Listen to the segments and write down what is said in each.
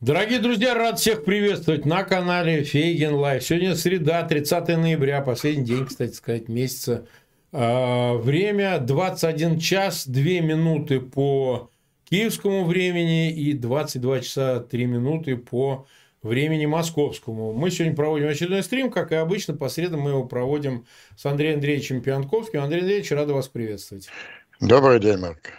Дорогие друзья, рад всех приветствовать на канале Фейгин Live. Сегодня среда, 30 ноября, последний день, кстати сказать, месяца. А, время 21 час 2 минуты по киевскому времени и 22 часа 3 минуты по времени московскому. Мы сегодня проводим очередной стрим, как и обычно, по средам мы его проводим с Андреем Андреевичем Пионтковским. Андрей Андреевич, рад вас приветствовать. Добрый день, Марк.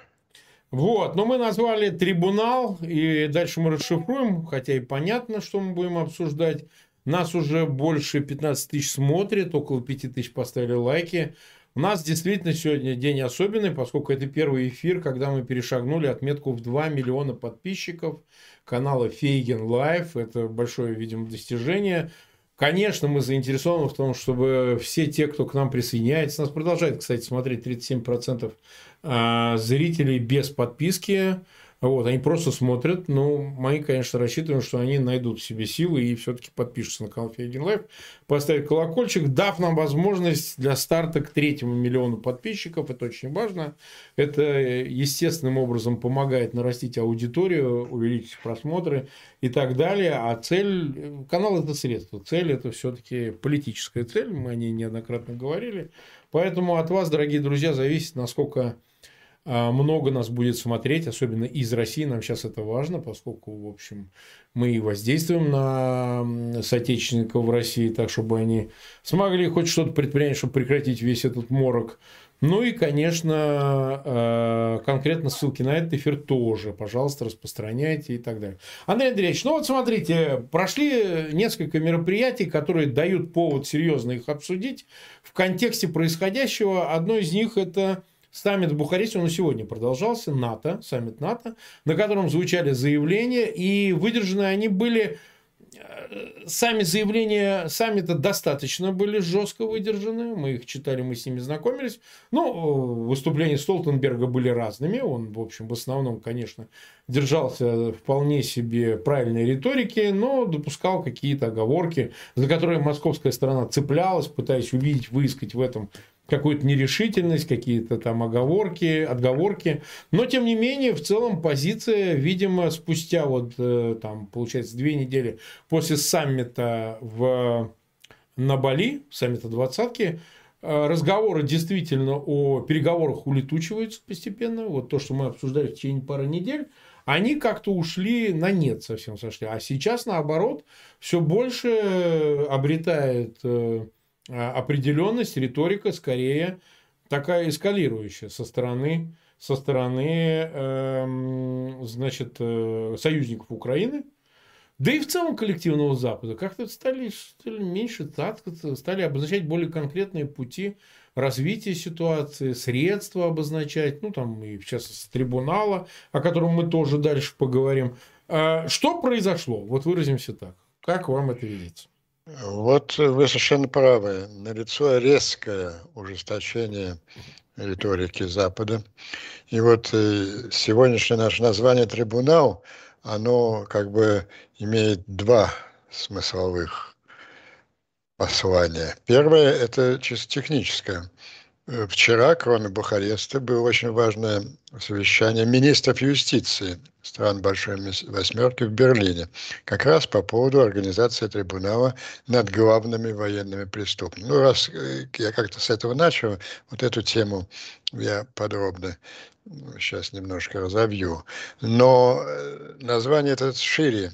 Вот, но мы назвали трибунал, и дальше мы расшифруем, хотя и понятно, что мы будем обсуждать. Нас уже больше 15 тысяч смотрит, около 5 тысяч поставили лайки. У нас действительно сегодня день особенный, поскольку это первый эфир, когда мы перешагнули отметку в 2 миллиона подписчиков канала Фейгин Live. Это большое, видимо, достижение. Конечно, мы заинтересованы в том, чтобы все те, кто к нам присоединяется, нас продолжает, кстати, смотреть 37% а, зрителей без подписки. Вот, они просто смотрят, но мы, конечно, рассчитываем, что они найдут в себе силы и все-таки подпишутся на канал Фейгин Live, поставят колокольчик, дав нам возможность для старта к третьему миллиону подписчиков. Это очень важно. Это естественным образом помогает нарастить аудиторию, увеличить просмотры и так далее. А цель, канал это средство. Цель это все-таки политическая цель. Мы о ней неоднократно говорили. Поэтому от вас, дорогие друзья, зависит, насколько много нас будет смотреть, особенно из России. Нам сейчас это важно, поскольку, в общем, мы и воздействуем на соотечественников в России, так, чтобы они смогли хоть что-то предпринять, чтобы прекратить весь этот морок. Ну и, конечно, а, конкретно ссылки на этот эфир тоже, пожалуйста, распространяйте и так далее. Андрей Андреевич, ну вот смотрите, прошли несколько мероприятий, которые дают повод серьезно их обсудить в контексте происходящего. Одно из них это Саммит в Бухаресте, он и сегодня продолжался, НАТО, саммит НАТО, на котором звучали заявления, и выдержаны они были э, сами заявления саммита достаточно были жестко выдержаны. Мы их читали, мы с ними знакомились. Ну, выступления Столтенберга были разными. Он, в общем, в основном, конечно, держался вполне себе правильной риторики, но допускал какие-то оговорки, за которые московская сторона цеплялась, пытаясь увидеть, выискать в этом какую-то нерешительность, какие-то там оговорки, отговорки. Но, тем не менее, в целом позиция, видимо, спустя вот э, там, получается, две недели после саммита в, на Бали, саммита двадцатки, э, разговоры действительно о переговорах улетучиваются постепенно. Вот то, что мы обсуждали в течение пары недель, они как-то ушли на нет совсем сошли. А сейчас, наоборот, все больше обретает э, определенность, риторика скорее такая эскалирующая со стороны, со стороны э, значит, э, союзников Украины, да и в целом коллективного Запада. Как-то стали, стали меньше стали обозначать более конкретные пути развития ситуации, средства обозначать, ну там и в частности трибунала, о котором мы тоже дальше поговорим. А что произошло? Вот выразимся так. Как вам это видится? Вот вы совершенно правы. Налицо резкое ужесточение риторики Запада. И вот э, сегодняшнее наше название «Трибунал», оно как бы имеет два смысловых послания. Первое – это чисто техническое. Э, вчера, кроме Бухареста, было очень важное совещание министров юстиции стран Большой Восьмерки в Берлине, как раз по поводу организации трибунала над главными военными преступниками. Ну, раз э, я как-то с этого начал, вот эту тему я подробно сейчас немножко разовью. Но э, название это шире.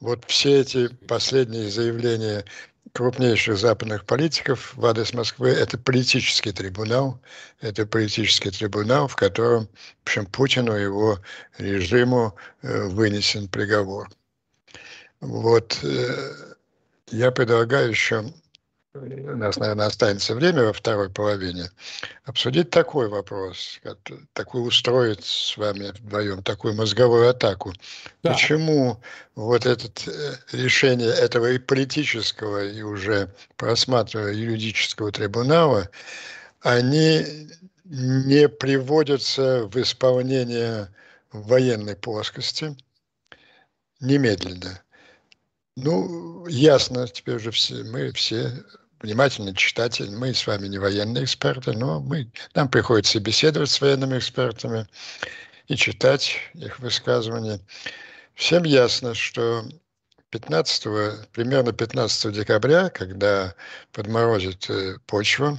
Вот все эти последние заявления крупнейших западных политиков в адрес Москвы – это политический трибунал. Это политический трибунал, в котором, в общем, Путину и его режиму э, вынесен приговор. Вот э, я предлагаю еще у нас, наверное, останется время во второй половине, обсудить такой вопрос, такой устроить с вами вдвоем, такую мозговую атаку. Да. Почему вот это э, решение этого и политического, и уже просматривая юридического трибунала, они не приводятся в исполнение в военной плоскости немедленно. Ну, ясно, теперь уже все, мы все внимательный читатель. Мы с вами не военные эксперты, но мы, нам приходится беседовать с военными экспертами и читать их высказывания. Всем ясно, что 15, примерно 15 декабря, когда подморозит э, почва,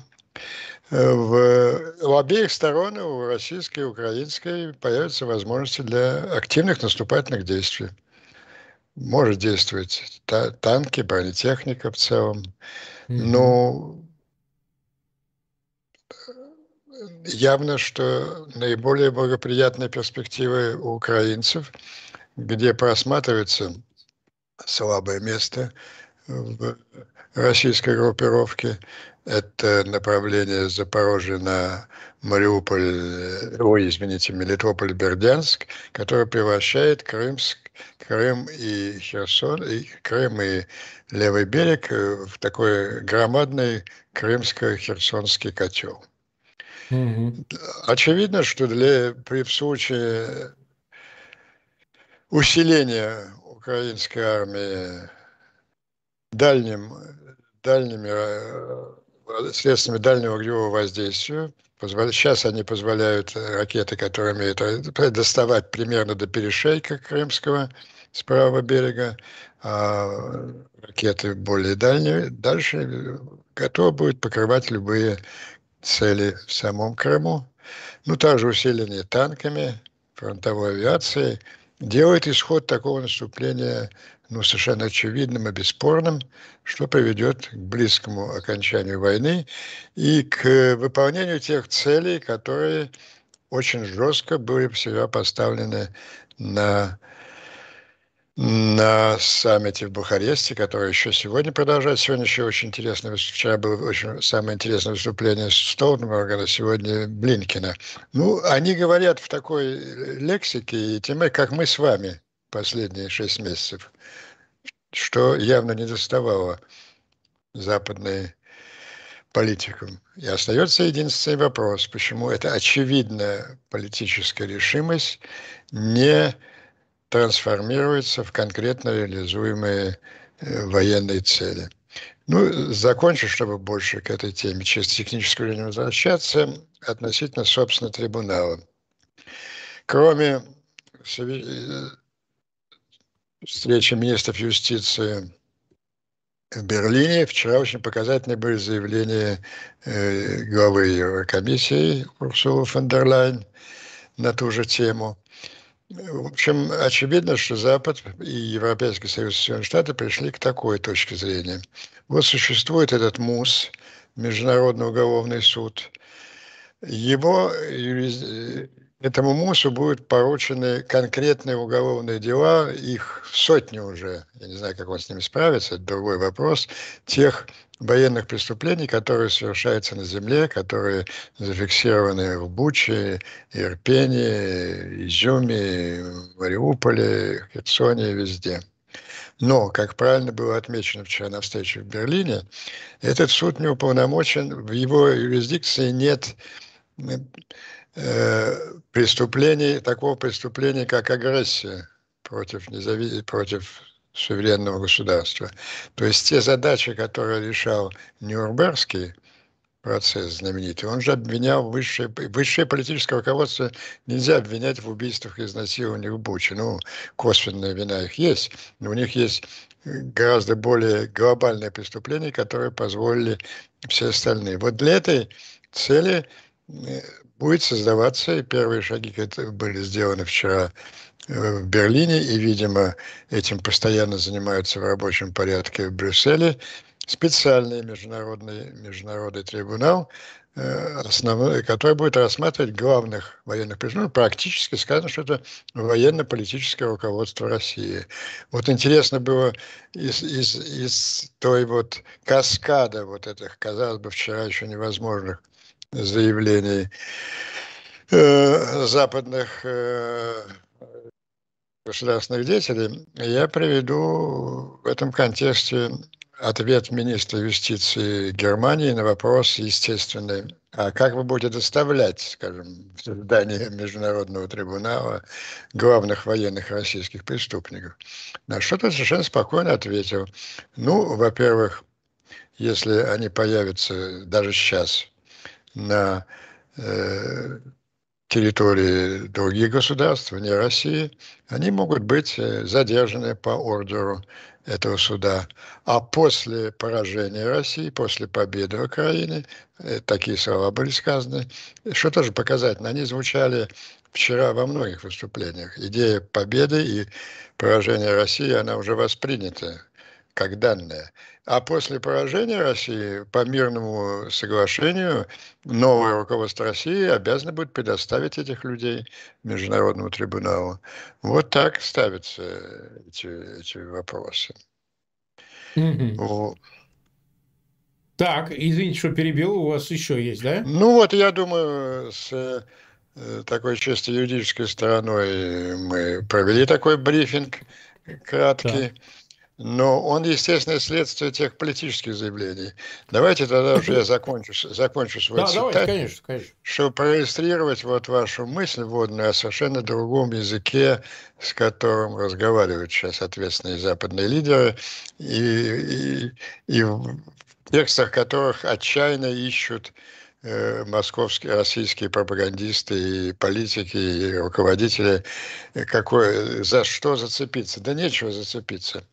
э, в, у обеих сторон, у российской и украинской, появятся возможности для активных наступательных действий. Может действовать та, танки, бронетехника в целом. Но явно, что наиболее благоприятные перспективы у украинцев – где просматривается слабое место в российской группировке. Это направление Запорожья на Мариуполь, ой, извините, Мелитополь-Бердянск, которое превращает Крымск, Крым и Херсон, и Крым и левый берег в такой громадный крымско-херсонский котел. Угу. Очевидно, что для, при в случае усиление украинской армии дальним, дальними э, средствами дальнего огневого воздействия. Сейчас они позволяют ракеты, которые умеют доставать примерно до перешейка Крымского с правого берега, а ракеты более дальние, дальше готовы будут покрывать любые цели в самом Крыму. Ну, также усиление танками, фронтовой авиацией – делает исход такого наступления ну, совершенно очевидным и бесспорным, что приведет к близкому окончанию войны и к выполнению тех целей, которые очень жестко были себя поставлены на на саммите в Бухаресте, который еще сегодня продолжается. Сегодня еще очень интересное, вчера было очень самое интересное выступление Столтенберга, сегодня Блинкина. Ну, они говорят в такой лексике, и тем более, как мы с вами последние шесть месяцев, что явно не доставало западной политикам. И остается единственный вопрос, почему эта очевидная политическая решимость не трансформируется в конкретно реализуемые э, военные цели. Ну, закончу, чтобы больше к этой теме через техническую линию возвращаться, относительно, собственно, трибунала. Кроме э, встречи министров юстиции в Берлине, вчера очень показательные были заявления э, главы Еврокомиссии Урсулы фон дер Лайн на ту же тему. В общем, очевидно, что Запад и Европейский Союз и Соединенные Штаты пришли к такой точке зрения. Вот существует этот МУС, Международный уголовный суд. Его этому МУСу будут поручены конкретные уголовные дела, их сотни уже, я не знаю, как он с ними справится, это другой вопрос, тех военных преступлений, которые совершаются на земле, которые зафиксированы в Буче, Ирпене, Изюме, Мариуполе, Херсоне, везде. Но, как правильно было отмечено вчера на встрече в Берлине, этот суд не уполномочен, в его юрисдикции нет преступлений, такого преступления, как агрессия против, незави... против суверенного государства. То есть те задачи, которые решал Нюрнбергский процесс знаменитый, он же обвинял высшее, высшее политическое руководство нельзя обвинять в убийствах и изнасилованиях в Буче. Ну, косвенная вина их есть, но у них есть гораздо более глобальные преступления, которые позволили все остальные. Вот для этой цели э, будет создаваться, и первые шаги были сделаны вчера Э, в Берлине, и, видимо, этим постоянно занимаются в рабочем порядке в Брюсселе, специальный международный, международный трибунал, э, основной, который будет рассматривать главных военных преступлений. Практически сказано, что это военно-политическое руководство России. Вот интересно было из, из, из той вот каскада вот этих, казалось бы, вчера еще невозможных заявлений э, западных э, государственных деятелей, я приведу в этом контексте ответ министра юстиции Германии на вопрос естественный. А как вы будете доставлять, скажем, в здание Международного трибунала главных военных российских преступников? На что то совершенно спокойно ответил. Ну, во-первых, если они появятся даже сейчас на э, территории других государств, вне России, они могут быть э, задержаны по ордеру этого суда. А после поражения России, после победы Украины, э, такие слова были сказаны, что тоже показательно, они звучали вчера во многих выступлениях. Идея победы и поражения России, она уже воспринята как данное. А после поражения России по мирному соглашению новое руководство России обязано будет предоставить этих людей Международному трибуналу. Вот так ставятся эти, эти вопросы. Угу. Так, извините, что перебил, у вас еще есть, да? Ну вот, я думаю, с э, такой чисто юридической стороной мы провели такой брифинг краткий. Да но он естественное следствие тех политических заявлений. Давайте тогда уже я закончу, закончу свой да, цитат, давайте, конечно, конечно. чтобы проиллюстрировать вот вашу мысль вводную о совершенно другом языке, с которым разговаривают сейчас ответственные западные лидеры, и, и, и в текстах которых отчаянно ищут э, московские, российские пропагандисты и политики, и руководители, э, какое, за что зацепиться. Да нечего зацепиться.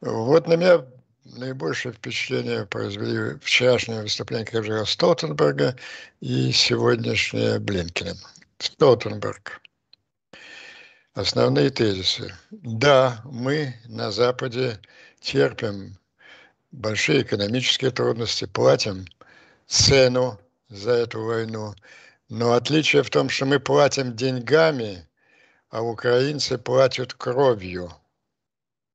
Вот на меня наибольшее впечатление произвели вчерашнее выступление Кэджера Столтенберга и сегодняшнее Блинкина. Столтенберг. Основные тезисы. Да, мы на Западе терпим большие экономические трудности, платим цену за эту войну, но отличие в том, что мы платим деньгами, а украинцы платят кровью –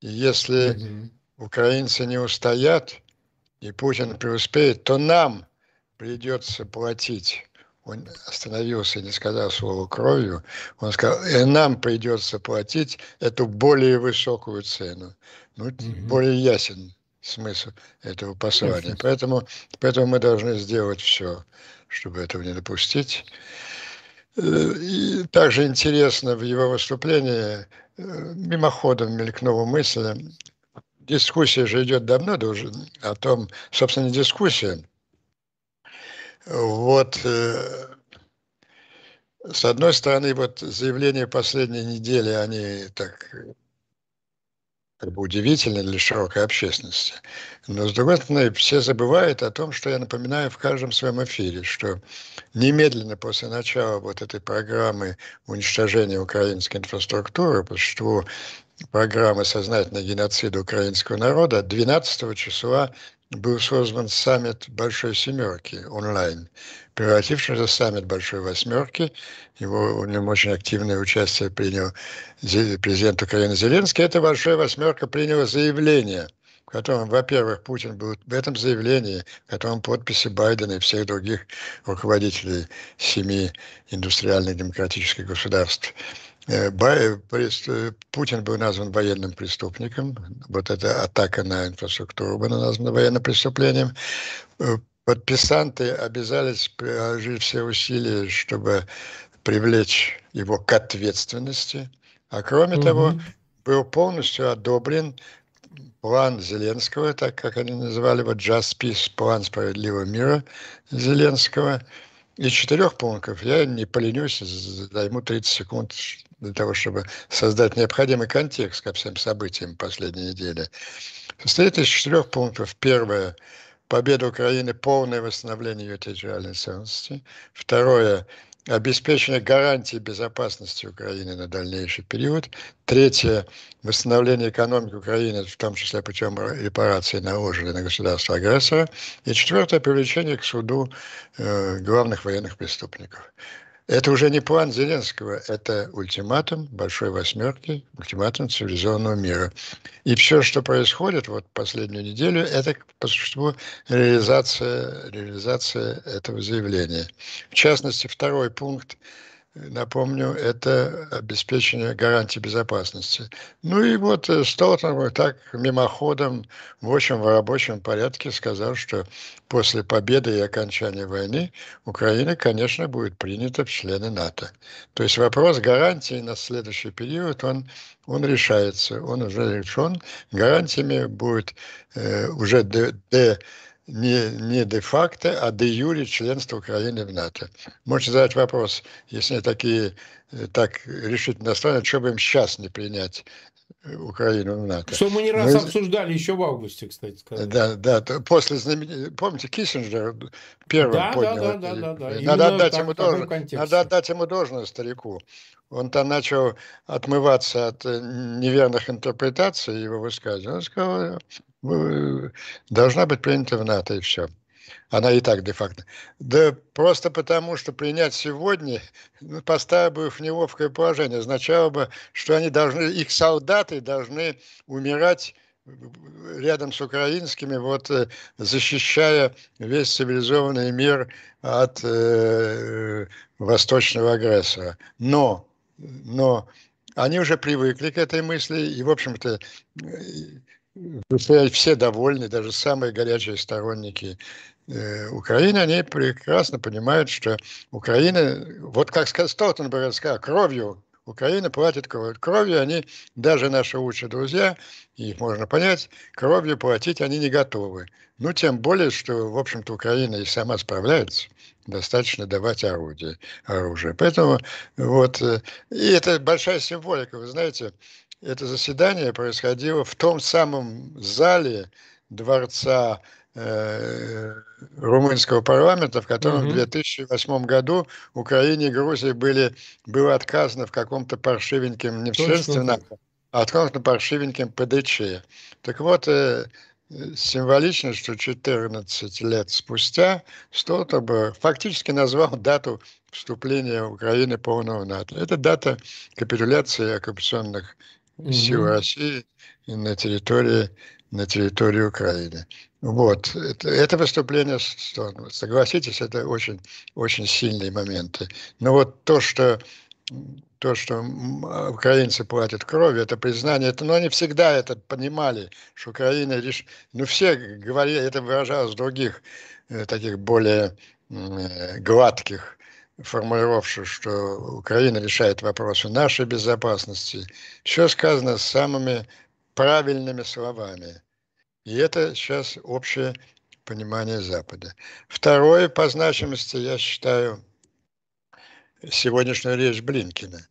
если угу. украинцы не устоят и Путин преуспеет, то нам придется платить. Он остановился и не сказал слово кровью. Он сказал, и нам придется платить эту более высокую цену. Ну, угу. более ясен смысл этого послания. Поэтому, поэтому мы должны сделать все, чтобы этого не допустить. Э, и также интересно в его выступлении Э, мимоходом мелькнула мысль, дискуссия же идет давно уже о том, собственно, не дискуссия. Вот э, с одной стороны, вот заявления последней недели, они так как бы удивительны для широкой общественности. Но, с другой стороны, все забывают о том, что я напоминаю в каждом своем эфире, что немедленно после начала вот этой программы уничтожения украинской инфраструктуры, по существу программы сознательного геноцида украинского народа, 12 числа был создан саммит Большой Семерки онлайн, превратившийся в саммит Большой Восьмерки. Его, в нем очень активное участие принял президент Украины Зеленский. Эта Большая Восьмерка приняла заявление, в котором, во-первых, Путин был в этом заявлении, в котором подписи Байдена и всех других руководителей семи индустриальных демократических государств – Путин был назван военным преступником. Вот эта атака на инфраструктуру была названа военным преступлением. Э, подписанты обязались приложить все усилия, чтобы привлечь его к ответственности. А кроме угу. того, был полностью одобрен план Зеленского, так как они называли его Just Peace, план справедливого мира Зеленского. Из четырех пунктов я не поленюсь, займу 30 секунд для того, чтобы создать необходимый контекст ко всем событиям последней недели, состоит из четырех пунктов. Первое – победа Украины, полное восстановление ее территориальной целостности. Второе – обеспечение гарантии безопасности Украины на дальнейший период. Третье – восстановление экономики Украины, в том числе путем репарации наложенной на государство-агрессора. И четвертое – привлечение к суду э, главных военных преступников. Это уже не план Зеленского, это ультиматум Большой Восьмерки, ультиматум цивилизованного мира. И все, что происходит вот последнюю неделю, это по существу реализация, реализация этого заявления. В частности, второй пункт напомню, это обеспечение гарантии безопасности. Ну и вот э, Столтенберг так мимоходом в общем в рабочем порядке сказал, что после победы и окончания войны Украина, конечно, будет принята в члены НАТО. То есть вопрос гарантии на следующий период, он, он решается, он уже решен. Гарантиями будет э, уже де, де не, не де-факто, а де-юре членство Украины в НАТО. Можете задать вопрос, если они такие так решительно настроены, что бы им сейчас не принять Украину в НАТО. Что мы не раз мы... обсуждали еще в августе, кстати сказать. Да, да. После знамен... Помните, Киссинджер первым да, поднял. Да, да, да, да, да. Надо отдать, ему должность, надо отдать ему должность старику. Он там начал отмываться от э, неверных интерпретаций его высказываний. Он сказал, должна быть принята в НАТО, и все. Она и так де-факто. Да просто потому, что принять сегодня, ну, поставив бы в неловкое положение, означало бы, что они должны, их солдаты должны умирать рядом с украинскими, вот э, защищая весь цивилизованный мир от э, восточного агрессора. Но, но они уже привыкли к этой мысли, и, в общем-то, все довольны, даже самые горячие сторонники Э, Украины, они прекрасно понимают, что Украина, вот как сказал Столтенберг, сказал, кровью Украина платит кровью. Кровью они, даже наши лучшие друзья, их можно понять, кровью платить они не готовы. Ну, тем более, что, в общем-то, Украина и сама справляется. Достаточно давать орудие, оружие. Поэтому вот, э, и это большая символика. Вы знаете, это заседание происходило в том самом зале дворца Э, румынского парламента, в котором угу. в 2008 году Украине и Грузии были, было отказано в каком-то паршивеньком, не в членстве НАТО, а в каком-то паршивеньком ПДЧ. Так вот, э, символично, что 14 лет спустя Столтенберг фактически назвал дату вступления Украины полного НАТО. Это дата капитуляции оккупационных угу. сил России на территории, на территории Украины. Вот. Это, это выступление, согласитесь, это очень, очень сильные моменты. Но вот то, что то, что украинцы платят кровью, это признание, это, но они всегда это понимали, что Украина лишь, ну все говорили, это выражалось в других э, таких более э, гладких формулировок, что Украина решает вопросы нашей безопасности. Все сказано самыми правильными словами. И это сейчас общее понимание Запада. Второе по значимости, я считаю, сегодняшняя речь Блинкина.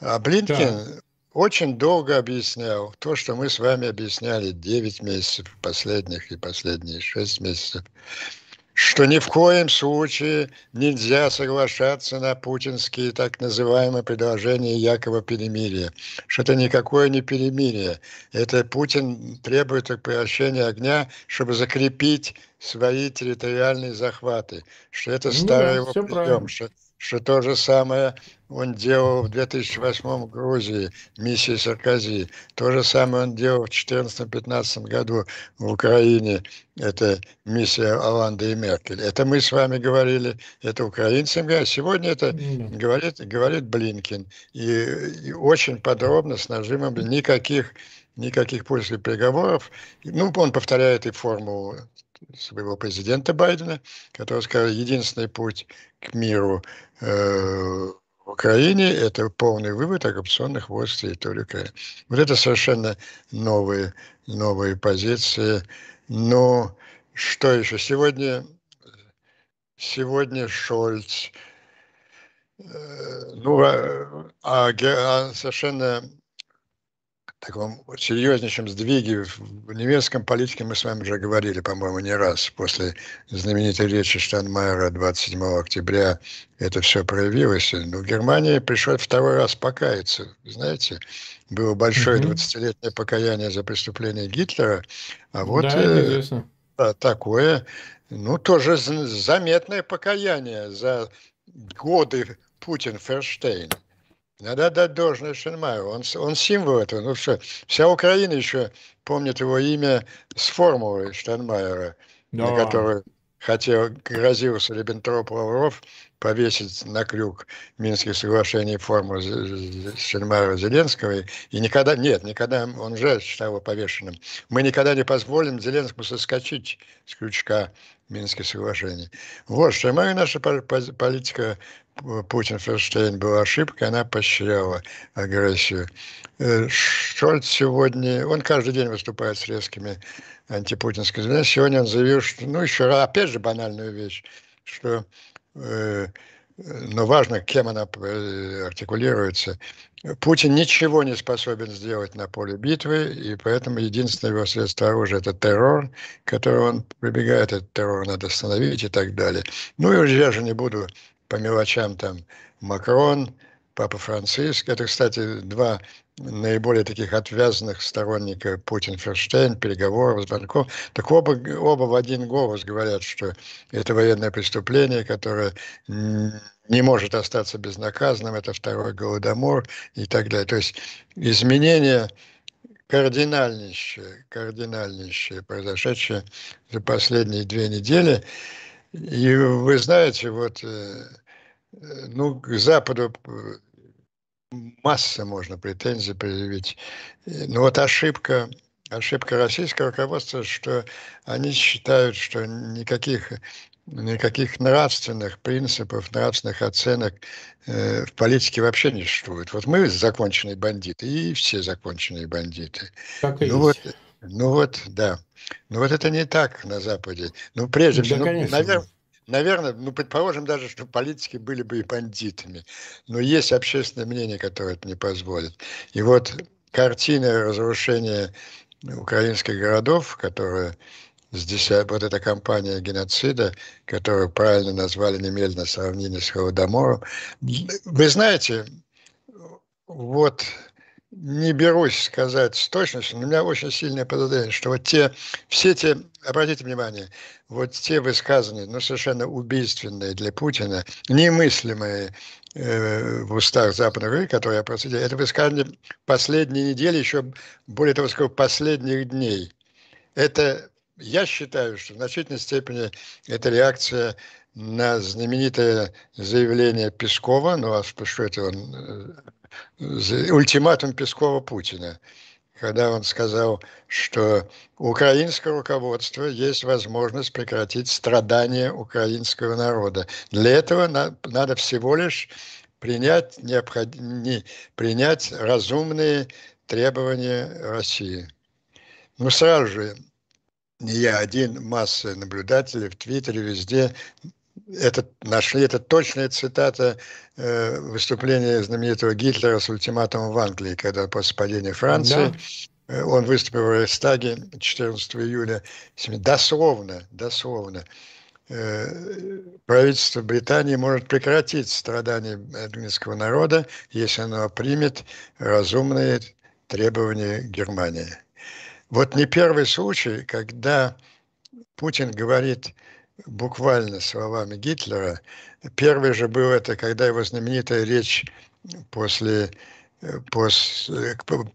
А Блинкин да. очень долго объяснял то, что мы с вами объясняли 9 месяцев последних и последние 6 месяцев что ни в коем случае нельзя соглашаться на путинские так называемые предложения якобы перемирия, что это никакое не перемирие. Это Путин требует прекращения огня, чтобы закрепить свои территориальные захваты, что это ну, его прием, что что то же самое он делал в 2008 в Грузии, миссии Саркози. То же самое он делал в 2014-2015 году в Украине. Это миссия Оланды и Меркель. Это мы с вами говорили, это украинцам говорят. Сегодня это говорит, говорит Блинкин. И, и очень подробно, с нажимом, никаких никаких после переговоров. Ну, он повторяет и формулу своего президента Байдена, который сказал, единственный путь к миру э, в Украине – это полный вывод оккупационных войск с территории Украины. Вот это совершенно новые, новые позиции. Но что еще? Сегодня, сегодня Шольц, э, ну, а, а, а совершенно таком серьезнейшем сдвиге в немецком политике мы с вами уже говорили, по-моему, не раз. После знаменитой речи Штанмайера 27 октября это все проявилось. Но в Германии пришлось второй раз покаяться. Знаете, было большое 20-летнее покаяние за преступление Гитлера, а вот да, э, такое, ну, тоже заметное покаяние за годы Путин-Ферштейн. Надо отдать должное Шенмайеру. Он, он символ этого. Ну что, вся Украина еще помнит его имя с формулой Штайнмайера, да. на которую хотел, грозился Риббентроп Лавров повесить на крюк Минских соглашений форму Шельмара Зеленского. И никогда, нет, никогда, он уже считал его повешенным. Мы никогда не позволим Зеленскому соскочить с крючка Минских соглашений. Вот, моя наша политика Путин Ферштейн была ошибкой, она поощряла агрессию. Э, Шольц сегодня, он каждый день выступает с резкими антипутинскими заявлениями. Сегодня он заявил, что, ну, еще раз, опять же банальную вещь, что э, но важно, кем она э, артикулируется. Путин ничего не способен сделать на поле битвы, и поэтому единственное его средство оружия – это террор, к которому он прибегает, этот террор надо остановить и так далее. Ну я же не буду по мелочам там Макрон, Папа Франциск. Это, кстати, два наиболее таких отвязанных сторонников Путин Ферштейн, переговоров, звонков. Так оба, оба в один голос говорят, что это военное преступление, которое не может остаться безнаказанным, это второй голодомор и так далее. То есть изменения кардинальнейшие, кардинальнейшие, произошедшие за последние две недели – и вы знаете, вот, э, ну, к Западу э, масса можно претензий предъявить. Но вот ошибка, ошибка российского руководства, что они считают, что никаких никаких нравственных принципов, нравственных оценок э, в политике вообще не существует. Вот мы законченные бандиты, и все законченные бандиты. Так и ну есть. вот, ну вот, да. Ну вот это не так на Западе. Ну прежде всего, да, ну, наверное, наверное, ну предположим даже, что политики были бы и бандитами. Но есть общественное мнение, которое это не позволит. И вот картина разрушения украинских городов, которая здесь вот эта кампания геноцида, которую правильно назвали немедленно сравнение с Холодомором. Вы знаете, вот не берусь сказать с точностью, но у меня очень сильное подозрение, что вот те, все те, обратите внимание, вот те высказанные, ну, совершенно убийственные для Путина, немыслимые э, в устах западных людей, которые я процитировал, это высказывание последней недели, еще более того, скажу, последних дней. Это, я считаю, что в значительной степени это реакция на знаменитое заявление Пескова, ну а что это он э, ультиматум Пескова Путина, когда он сказал, что у украинского руководства есть возможность прекратить страдания украинского народа. Для этого на, надо всего лишь принять, необход... не, принять разумные требования России. Ну, сразу же, не я один, масса наблюдателей в Твиттере, везде это, нашли, это точная цитата э, выступления знаменитого Гитлера с ультиматумом в Англии, когда после падения Франции да. э, он выступил в Рейхстаге 14 июля, дословно, дословно, э, правительство Британии может прекратить страдания английского народа, если оно примет разумные требования Германии. Вот не первый случай, когда Путин говорит – буквально словами Гитлера. Первый же был это, когда его знаменитая речь после пост,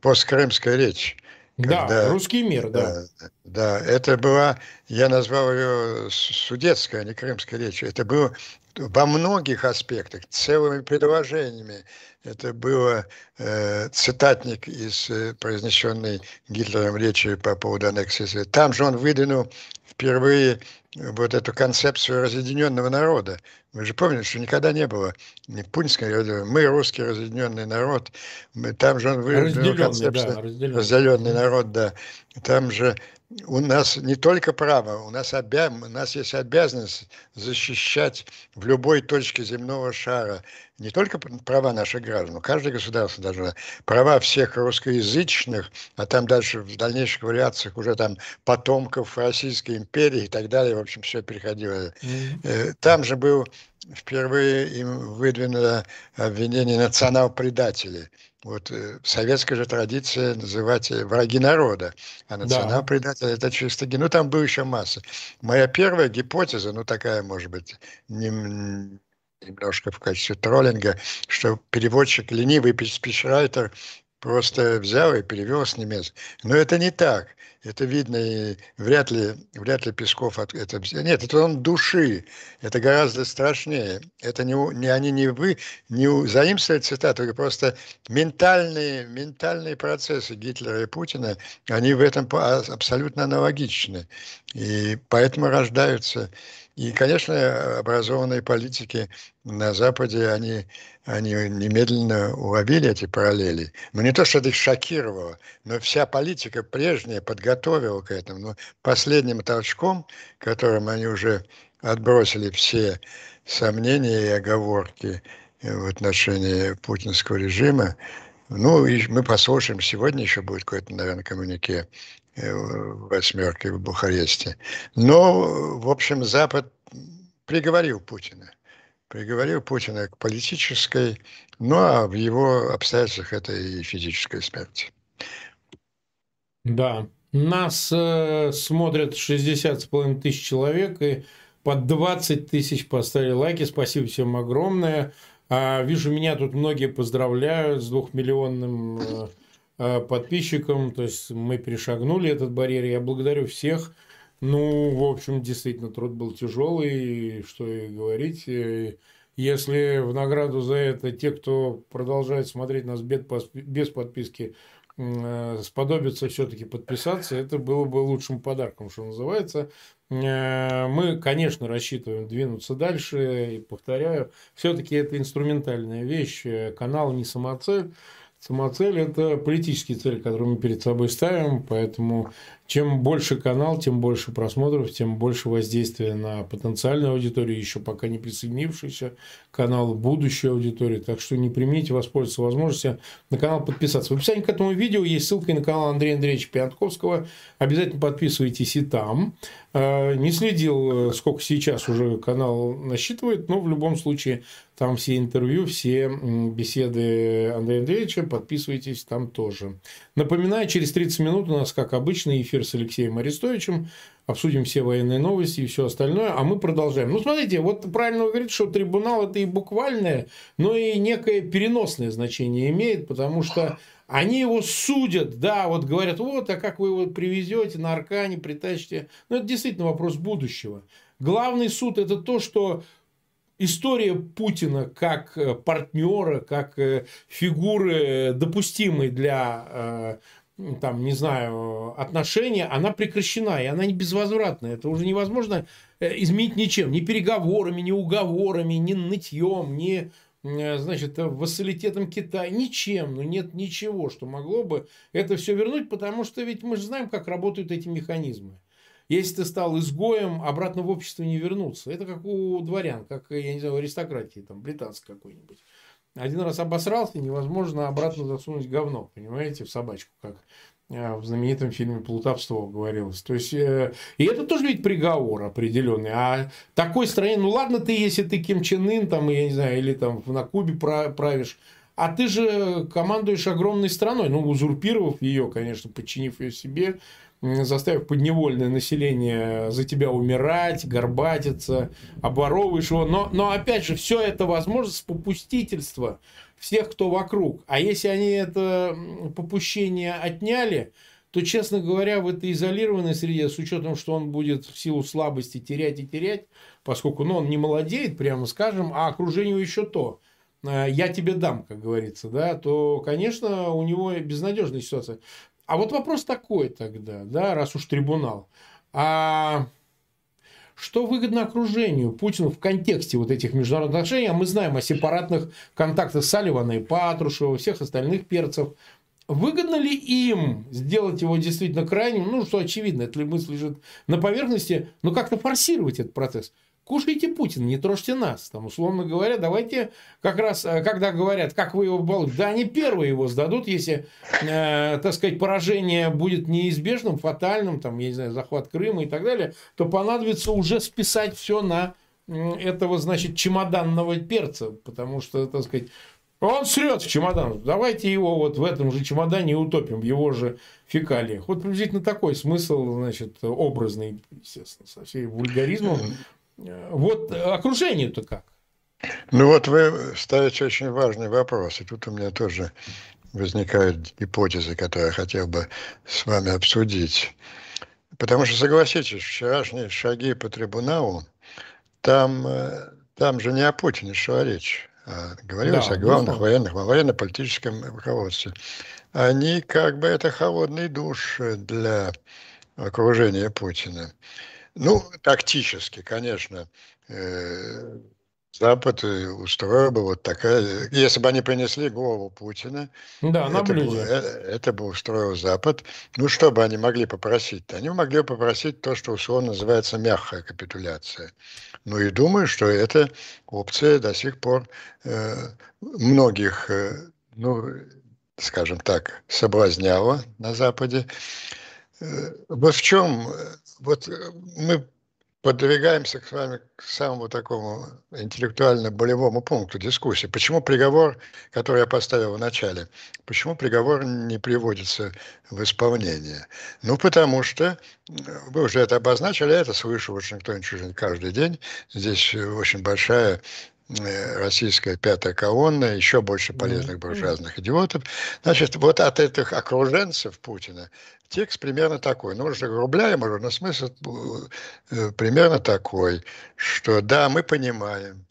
посткрымская речь. Когда, да, русский мир, да. да. Да, это была, я назвал ее судетская, а не крымская речь. Это было во многих аспектах, целыми предложениями. Это было э, цитатник из э, произнесенной Гитлером речи по поводу аннексии. Там же он выдвинул впервые вот эту концепцию разъединенного народа. Вы же помните, что никогда не было ни пуньской, мы русский разъединенный народ, мы, там же он выразил концепцию да, разделенный. разделенный народ, да. Там же у нас не только право, у нас, обя... у нас есть обязанность защищать в любой точке земного шара не только права наших граждан, но каждое государство должно права всех русскоязычных, а там дальше в дальнейших вариациях уже там потомков Российской империи и так далее, в общем, все переходило. Mm-hmm. Там же был впервые им выдвинуто обвинение национал-предателей. Вот э, советская же традиция называть э, враги народа, а национал-предатель да. это чисто... Ну, там было еще масса. Моя первая гипотеза, ну, такая, может быть, не, немножко в качестве троллинга, что переводчик ленивый спичрайтер просто взял и перевел с немецкого. Но это не так. Это видно, и вряд ли, вряд ли Песков это... Нет, это он души. Это гораздо страшнее. Это не, не они не вы, не заимствуют цитату, а просто ментальные, ментальные процессы Гитлера и Путина, они в этом абсолютно аналогичны. И поэтому рождаются и, конечно, образованные политики на Западе, они, они немедленно уловили эти параллели. Но не то, что это их шокировало, но вся политика прежняя подготовила к этому. Но последним толчком, которым они уже отбросили все сомнения и оговорки в отношении путинского режима, ну, и мы послушаем, сегодня еще будет какой-то, наверное, коммунике Э, восьмерки в Бухаресте. Но, в общем, Запад приговорил Путина. Приговорил Путина к политической, ну а в его обстоятельствах это и физическая смерть. Да, нас э, смотрят 60 с половиной тысяч человек, и под 20 тысяч поставили лайки. Спасибо всем огромное. А, вижу, меня тут многие поздравляют с двухмиллионным э, Э, подписчикам. То есть мы перешагнули этот барьер. Я благодарю всех. Ну, в общем, действительно, труд был тяжелый, что и говорить. Э, если в награду за это те, кто продолжает смотреть нас без подписки, э, сподобятся все-таки подписаться, это было бы лучшим подарком, что называется. Мы, конечно, рассчитываем двинуться дальше. И повторяю, все-таки это инструментальная вещь. Канал не самоцель. Самоцель – это политические цели, которые мы перед собой ставим, поэтому чем больше канал, тем больше просмотров, тем больше воздействия на потенциальную аудиторию, еще пока не присоединившийся канал, будущей аудитории. Так что не примите воспользоваться возможностью на канал подписаться. В описании к этому видео есть ссылка на канал Андрея Андреевича Пятковского. Обязательно подписывайтесь и там. Э, не следил, э, сколько сейчас уже канал насчитывает, но в любом случае там все интервью, все беседы Андрея Андреевича. Подписывайтесь там тоже. Напоминаю, через 30 минут у нас, как обычно, эфир с Алексеем Арестовичем. Обсудим все военные новости и все остальное. А мы продолжаем. Ну, смотрите, вот правильно вы говорите, что трибунал это и буквальное, но и некое переносное значение имеет, потому что они его судят, да, вот говорят, вот, а как вы его привезете на Аркане, притащите. Ну, это действительно вопрос будущего. Главный суд – это то, что история Путина как э, партнера, как э, фигуры допустимой для э, там, не знаю, отношения, она прекращена, и она не безвозвратная. Это уже невозможно изменить ничем, ни переговорами, ни уговорами, ни нытьем, ни значит, вассалитетом Китая, ничем, ну нет ничего, что могло бы это все вернуть, потому что ведь мы же знаем, как работают эти механизмы. Если ты стал изгоем, обратно в общество не вернуться. Это как у дворян, как, я не знаю, аристократии, там, британской какой-нибудь. Один раз обосрался, невозможно обратно засунуть говно, понимаете, в собачку, как э, в знаменитом фильме «Плутовство» говорилось. То есть, э, и это тоже ведь приговор определенный. А такой стране, ну ладно ты, если ты Ким Чен Ын, там, я не знаю, или там на Кубе правишь, а ты же командуешь огромной страной, ну, узурпировав ее, конечно, подчинив ее себе, заставив подневольное население за тебя умирать, горбатиться, оборовываешь его. Но, но опять же, все это возможно с попустительства всех, кто вокруг. А если они это попущение отняли, то, честно говоря, в этой изолированной среде, с учетом, что он будет в силу слабости терять и терять, поскольку ну, он не молодеет, прямо скажем, а окружению еще то, э, я тебе дам, как говорится, да, то, конечно, у него безнадежная ситуация. А вот вопрос такой тогда, да, раз уж трибунал. А что выгодно окружению Путину в контексте вот этих международных отношений? А мы знаем о сепаратных контактах Салливана и Патрушева, всех остальных перцев. Выгодно ли им сделать его действительно крайним? Ну, что очевидно, эта мысль лежит на поверхности, но как-то форсировать этот процесс кушайте Путина, не трожьте нас. Там, условно говоря, давайте как раз, э, когда говорят, как вы его балуете, да они первые его сдадут, если, э, так сказать, поражение будет неизбежным, фатальным, там, я не знаю, захват Крыма и так далее, то понадобится уже списать все на этого, значит, чемоданного перца, потому что, так сказать, он срет в чемодан. Давайте его вот в этом же чемодане утопим, в его же фекалиях. Вот приблизительно такой смысл, значит, образный, естественно, со всей вульгаризмом вот окружению-то как? Ну вот вы ставите очень важный вопрос, и тут у меня тоже возникают гипотезы, которые я хотел бы с вами обсудить. Потому что, согласитесь, вчерашние шаги по трибуналу, там, э, там же не о Путине шла речь. А говорилось да, о главных ну, военных, военно-политическом руководстве. Они как бы это холодный душ для окружения Путина. Ну, тактически, конечно, э, Запад устроил бы вот такая... Если бы они принесли голову Путина, да, на это, бы, э, это бы устроил Запад. Ну, что бы они могли попросить-то? Они могли попросить то, что условно называется мягкая капитуляция. Ну и думаю, что эта опция до сих пор э, многих, э, ну, скажем так, соблазняла на Западе. Э, вот в чем... Вот мы подвигаемся с вами к самому такому интеллектуально-болевому пункту дискуссии. Почему приговор, который я поставил в начале, почему приговор не приводится в исполнение? Ну, потому что, вы уже это обозначили, я это слышу в Вашингтоне каждый день. Здесь очень большая Э, российская пятая колонна, еще больше полезных буржуазных идиотов. Значит, вот от этих окруженцев Путина текст примерно такой. Ну, уже грубляем, уже, но смысл э, примерно такой, что да, мы понимаем,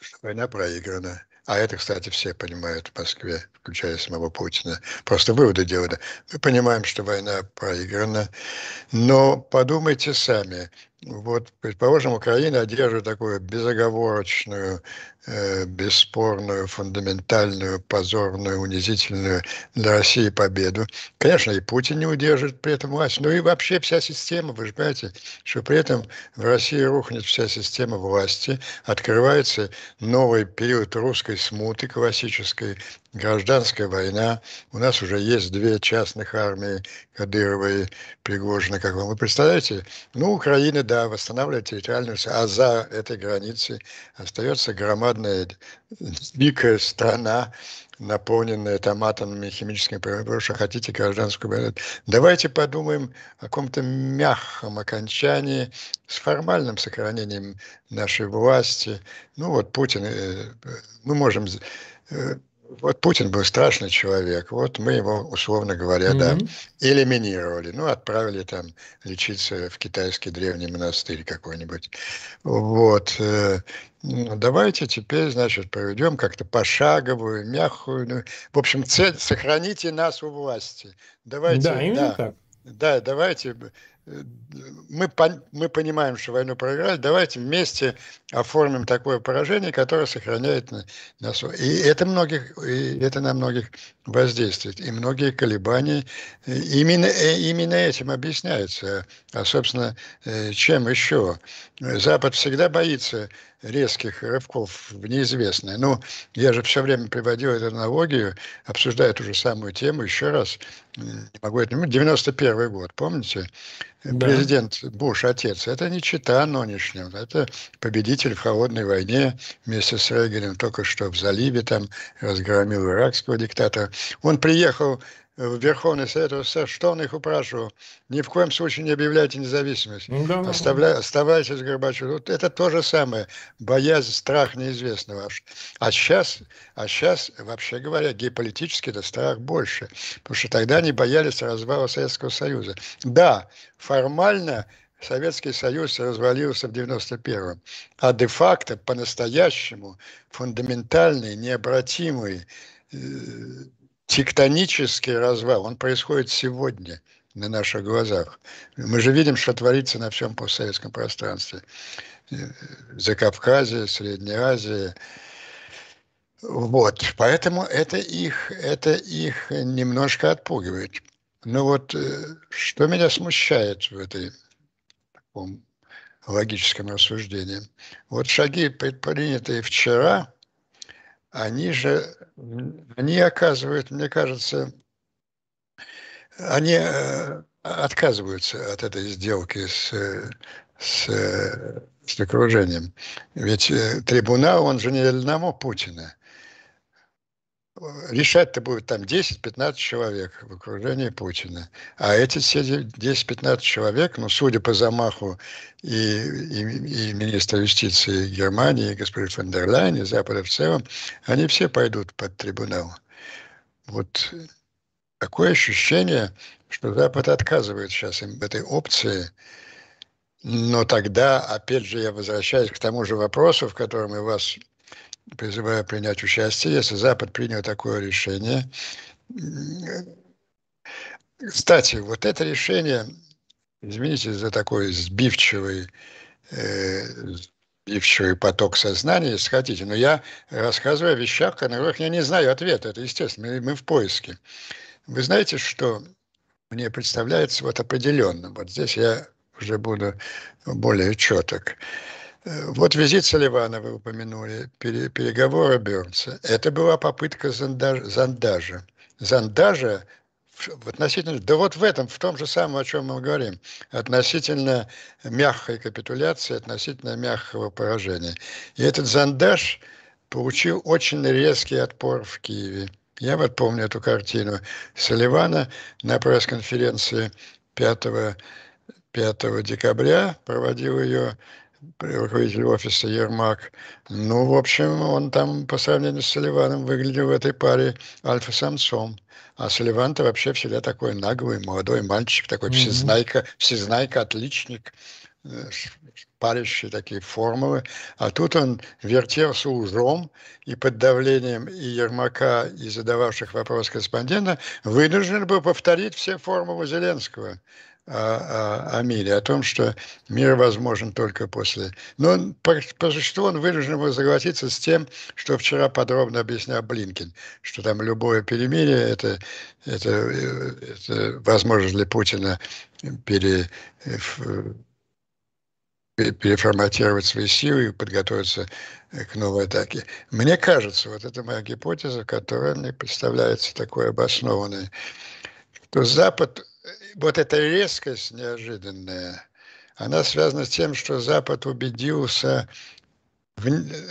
что война проиграна. А это, кстати, все понимают в Москве, включая самого Путина. Просто выводы делают. Мы понимаем, что война проиграна, но подумайте сами, вот, предположим, Украина одержит такую безоговорочную, э, бесспорную, фундаментальную, позорную, унизительную для России победу. Конечно, и Путин не удержит при этом власть, но и вообще вся система, вы же понимаете, что при этом в России рухнет вся система власти, открывается новый период русской смуты классической, гражданская война. У нас уже есть две частных армии, Кадырова и Пригожина, как вам. Вы представляете? Ну, Украина, да, восстанавливает территориальную, а за этой границей остается громадная, дикая страна, наполненная там атомными химическими приборами, хотите гражданскую войну. Давайте подумаем о каком-то мягком окончании с формальным сохранением нашей власти. Ну вот Путин, э, мы можем э, вот Путин был страшный человек, вот мы его, условно говоря, mm-hmm. да, элиминировали, ну, отправили там лечиться в китайский древний монастырь какой-нибудь. Вот. Э, ну, давайте теперь, значит, проведем как-то пошаговую, мягкую, ну, в общем, цель, сохраните нас у власти. Давайте, да, именно да, так. Да, давайте мы, мы понимаем, что войну проиграли, давайте вместе оформим такое поражение, которое сохраняет нас. И это, многих, и это на многих воздействует. И многие колебания именно, именно этим объясняются. А, собственно, э, чем еще? Запад всегда боится резких рывков в неизвестное. Ну, я же все время приводил эту аналогию, обсуждая ту же самую тему еще раз. Не могу это... 91 год, помните? Да. Президент Буш, отец, это не чита нынешним, это победитель в холодной войне вместе с Рейганом только что в заливе там разгромил иракского диктатора. Он приехал в Верховный Совет СССР, что он их упрашивал? Ни в коем случае не объявляйте независимость. Ну да, Оставля... Оставайтесь, Горбачев. Вот это то же самое. Боязнь, страх неизвестного. А сейчас, а сейчас, вообще говоря, геополитически это страх больше. Потому что тогда они боялись развала Советского Союза. Да, формально Советский Союз развалился в 91-м, а де-факто по-настоящему фундаментальный, необратимый э, тектонический развал, он происходит сегодня на наших глазах. Мы же видим, что творится на всем постсоветском пространстве. Закавказье, Средняя Азия. Вот, поэтому это их, это их немножко отпугивает. Но вот э, что меня смущает в этой таком логическом рассуждении. Вот шаги, предпринятые вчера, они же, они оказывают, мне кажется, они э, отказываются от этой сделки с, с, с окружением. Ведь э, трибунал, он же не одному Путина решать-то будет там 10-15 человек в окружении Путина. А эти все 10-15 человек, ну, судя по замаху и, и, и министра юстиции Германии, и госпожи фон дер Ляйен, и Запада в целом, они все пойдут под трибунал. вот такое ощущение, что Запад отказывает сейчас им этой опции. Но тогда, опять же, я возвращаюсь к тому же вопросу, в котором я вас призываю принять участие. Если Запад принял такое решение, кстати, вот это решение, извините за такой сбивчивый, э, сбивчивый поток сознания, если хотите, но я рассказываю о вещах, на которых я не знаю ответа. Это естественно, мы, мы в поиске. Вы знаете, что мне представляется вот определенно, вот здесь я уже буду более четок. Вот визит Салливана вы упомянули, переговоры Бернса. Это была попытка зондажа, зондажа, зондажа относительно, да вот в этом, в том же самом, о чем мы говорим, относительно мягкой капитуляции, относительно мягкого поражения. И этот зондаж получил очень резкий отпор в Киеве. Я вот помню эту картину Салливана на пресс-конференции 5, 5 декабря, проводил ее руководитель офиса Ермак. Ну, в общем, он там по сравнению с Салливаном выглядел в этой паре альфа-самцом. А Салливан-то вообще всегда такой наглый, молодой мальчик, такой mm-hmm. всезнайка, всезнайка, отличник, э, парящие такие формулы. А тут он вертелся ужом и под давлением и Ермака, и задававших вопрос корреспондента вынужден был повторить все формулы Зеленского о, о, мире, о том, что мир возможен только после. Но он, по, по существу он вынужден был согласиться с тем, что вчера подробно объяснял Блинкин, что там любое перемирие это, это, это возможность для Путина пере, переформатировать свои силы и подготовиться к новой атаке. Мне кажется, вот это моя гипотеза, которая мне представляется такой обоснованной, что Запад вот эта резкость неожиданная, она связана с тем, что Запад убедился,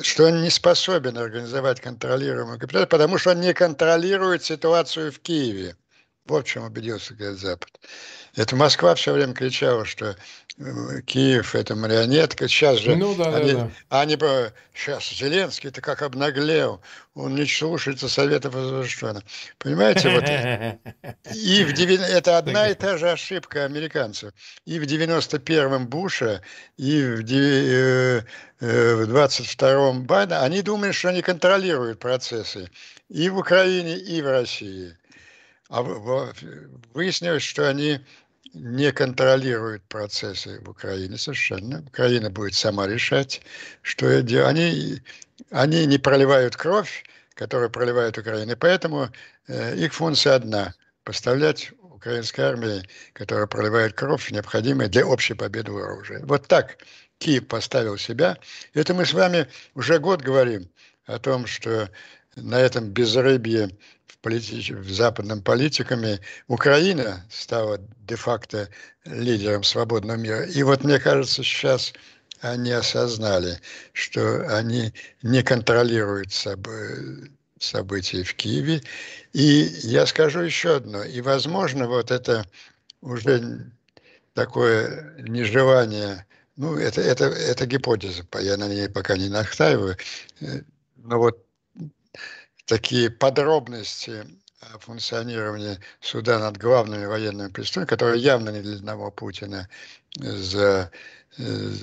что он не способен организовать контролируемую капитализацию, потому что он не контролирует ситуацию в Киеве. Вот в чем убедился говорит, Запад. Это Москва все время кричала, что Киев это марионетка. Сейчас же ну, да, они, да, да. они сейчас Зеленский-то как обнаглел, он не слушается советов Вашингтона. Понимаете, вот и в 9, это одна и та же ошибка американцев. И в 91-м Буша, и в, э, э, в 22-м Байдена, они думают, что они контролируют процессы и в Украине, и в России. А выяснилось, что они не контролируют процессы в Украине совершенно. Украина будет сама решать, что делать. Они, они не проливают кровь, которую проливает Украина. И поэтому э, их функция одна – поставлять украинской армии, которая проливает кровь, необходимая для общей победы в оружии. Вот так Киев поставил себя. Это мы с вами уже год говорим о том, что на этом безрыбье политич... западным политиками Украина стала де-факто лидером свободного мира. И вот мне кажется, сейчас они осознали, что они не контролируют собой события в Киеве. И я скажу еще одно. И, возможно, вот это уже такое нежелание, ну, это, это, это гипотеза, я на ней пока не настаиваю, э, но вот такие подробности функционирования суда над главными военными преступниками, которые явно не для одного Путина за, э,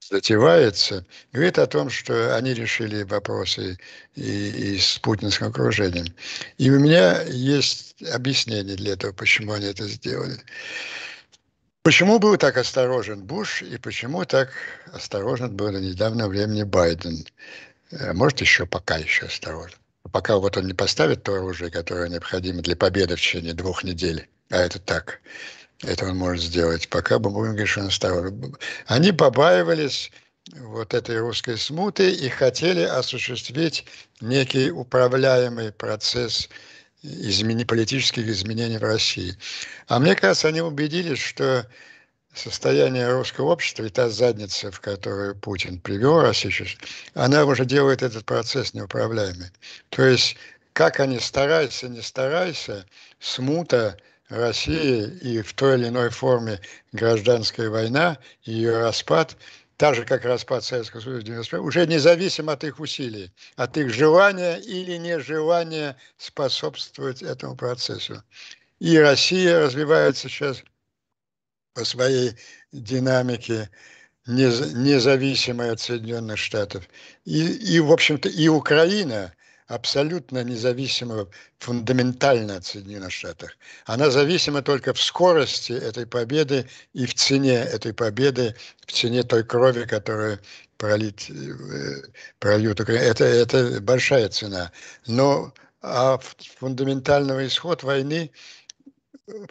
затевается, говорит о том, что они решили вопросы и, и с путинским окружением. И у меня есть объяснение для этого, почему они это сделали. Почему был так осторожен Буш и почему так осторожен был до недавнего времени Байден? Э, может, еще пока еще осторожен пока вот он не поставит то оружие, которое необходимо для победы в течение двух недель, а это так, это он может сделать, пока что он осторожен. Они побаивались вот этой русской смуты и хотели осуществить некий управляемый процесс измени, политических изменений в России. А мне кажется, они убедились, что состояние русского общества и та задница, в которую Путин привел Россию, она уже делает этот процесс неуправляемый. То есть, как они стараются, не стараются, смута России и в той или иной форме гражданская война, ее распад, так же, как распад Советского Союза 91 уже независимо от их усилий, от их желания или нежелания способствовать этому процессу. И Россия развивается сейчас по своей динамике, независимая от Соединенных Штатов. И, и в общем-то, и Украина абсолютно независима фундаментально от Соединенных Штатов. Она зависима только в скорости этой победы и в цене этой победы, в цене той крови, которую пролить, э, прольют Украина. Это, это большая цена. Но а фундаментальный исход войны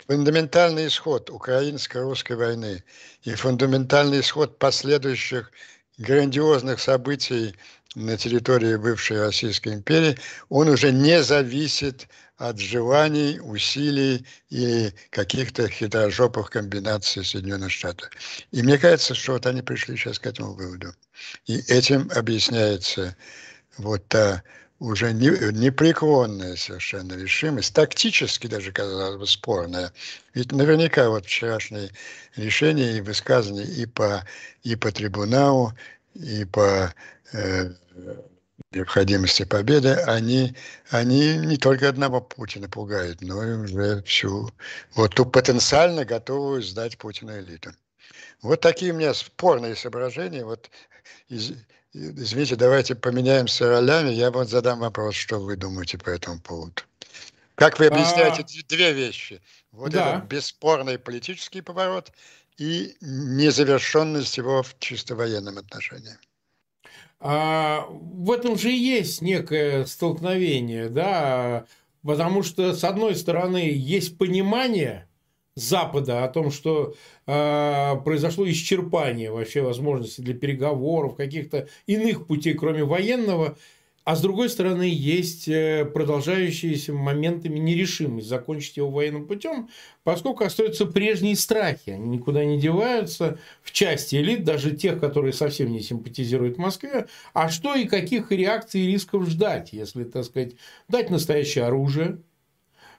фундаментальный исход украинско-русской войны и фундаментальный исход последующих грандиозных событий на территории бывшей Российской империи, он уже не зависит от желаний, усилий и каких-то хитрожопых комбинаций Соединенных Штатов. И мне кажется, что вот они пришли сейчас к этому выводу. И этим объясняется вот та уже непреклонная совершенно решимость, тактически даже, казалось бы, спорная. Ведь наверняка вот вчерашние решения и высказывания и по, и по трибуналу, и по э, необходимости победы, они, они не только одного Путина пугают, но и уже всю, вот ту потенциально готовую сдать Путина элиту. Вот такие у меня спорные соображения. Вот из, Извините, давайте поменяемся ролями. Я вот задам вопрос, что вы думаете по этому поводу. Как вы объясняете а... две вещи? Вот да. этот бесспорный политический поворот и незавершенность его в чисто военном отношении. А, в этом же и есть некое столкновение, да, потому что, с одной стороны, есть понимание, Запада о том, что э, произошло исчерпание вообще возможностей для переговоров, каких-то иных путей, кроме военного, а с другой стороны, есть э, продолжающиеся моментами нерешимость закончить его военным путем, поскольку остаются прежние страхи. Они никуда не деваются в части элит, даже тех, которые совсем не симпатизируют Москве. А что и каких реакций и рисков ждать, если, так сказать, дать настоящее оружие,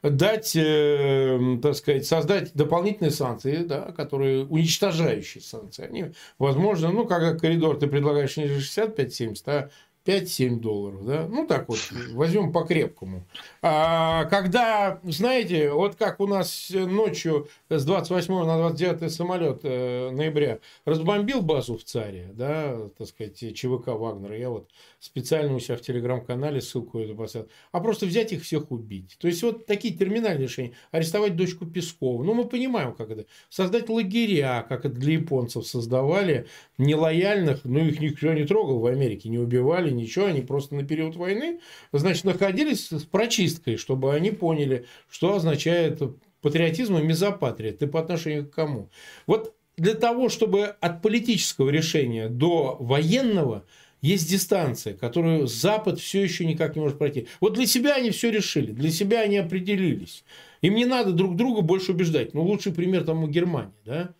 дать, э, так сказать, создать дополнительные санкции, да, которые уничтожающие санкции. Они, возможно, ну, как коридор ты предлагаешь не 65-70, а 5-7 долларов, да, ну так вот, возьмем по крепкому. А, когда, знаете, вот как у нас ночью с 28 на 29 самолет э, ноября разбомбил базу в Царе, да, так сказать, ЧВК Вагнера, я вот специально у себя в телеграм-канале ссылку эту поставил, а просто взять их всех убить. То есть, вот такие терминальные решения. Арестовать дочку Пескова. Ну, мы понимаем, как это. Создать лагеря, как это для японцев создавали, нелояльных, ну, их никто не трогал в Америке, не убивали, ничего, они просто на период войны, значит, находились с прочисткой, чтобы они поняли, что означает патриотизм и мезопатрия. Ты по отношению к кому? Вот для того, чтобы от политического решения до военного есть дистанция, которую Запад все еще никак не может пройти. Вот для себя они все решили, для себя они определились. Им не надо друг друга больше убеждать. Ну, лучший пример там у Германии, да?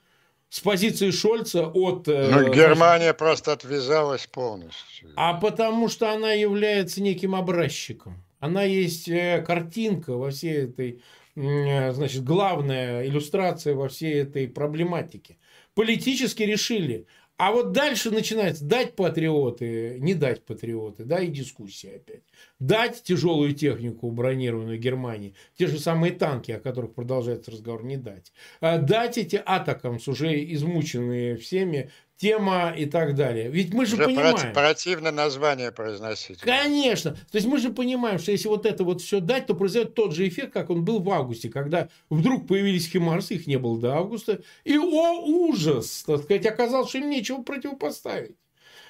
С позиции Шольца от... Э, ну, Германия просто отвязалась полностью. А потому что она является неким образчиком. Она есть э, картинка во всей этой, э, значит, главная иллюстрация во всей этой проблематике. Политически решили, а вот дальше начинается дать патриоты, не дать патриоты, да, и дискуссия опять. Дать тяжелую технику бронированную Германии, те же самые танки, о которых продолжается разговор, не дать. А дать эти атакамс, уже измученные всеми, тема и так далее. Ведь мы же Уже понимаем... противно название произносить. Конечно. То есть мы же понимаем, что если вот это вот все дать, то произойдет тот же эффект, как он был в августе, когда вдруг появились химарсы, их не было до августа, и о ужас, так сказать, оказалось, что им нечего противопоставить.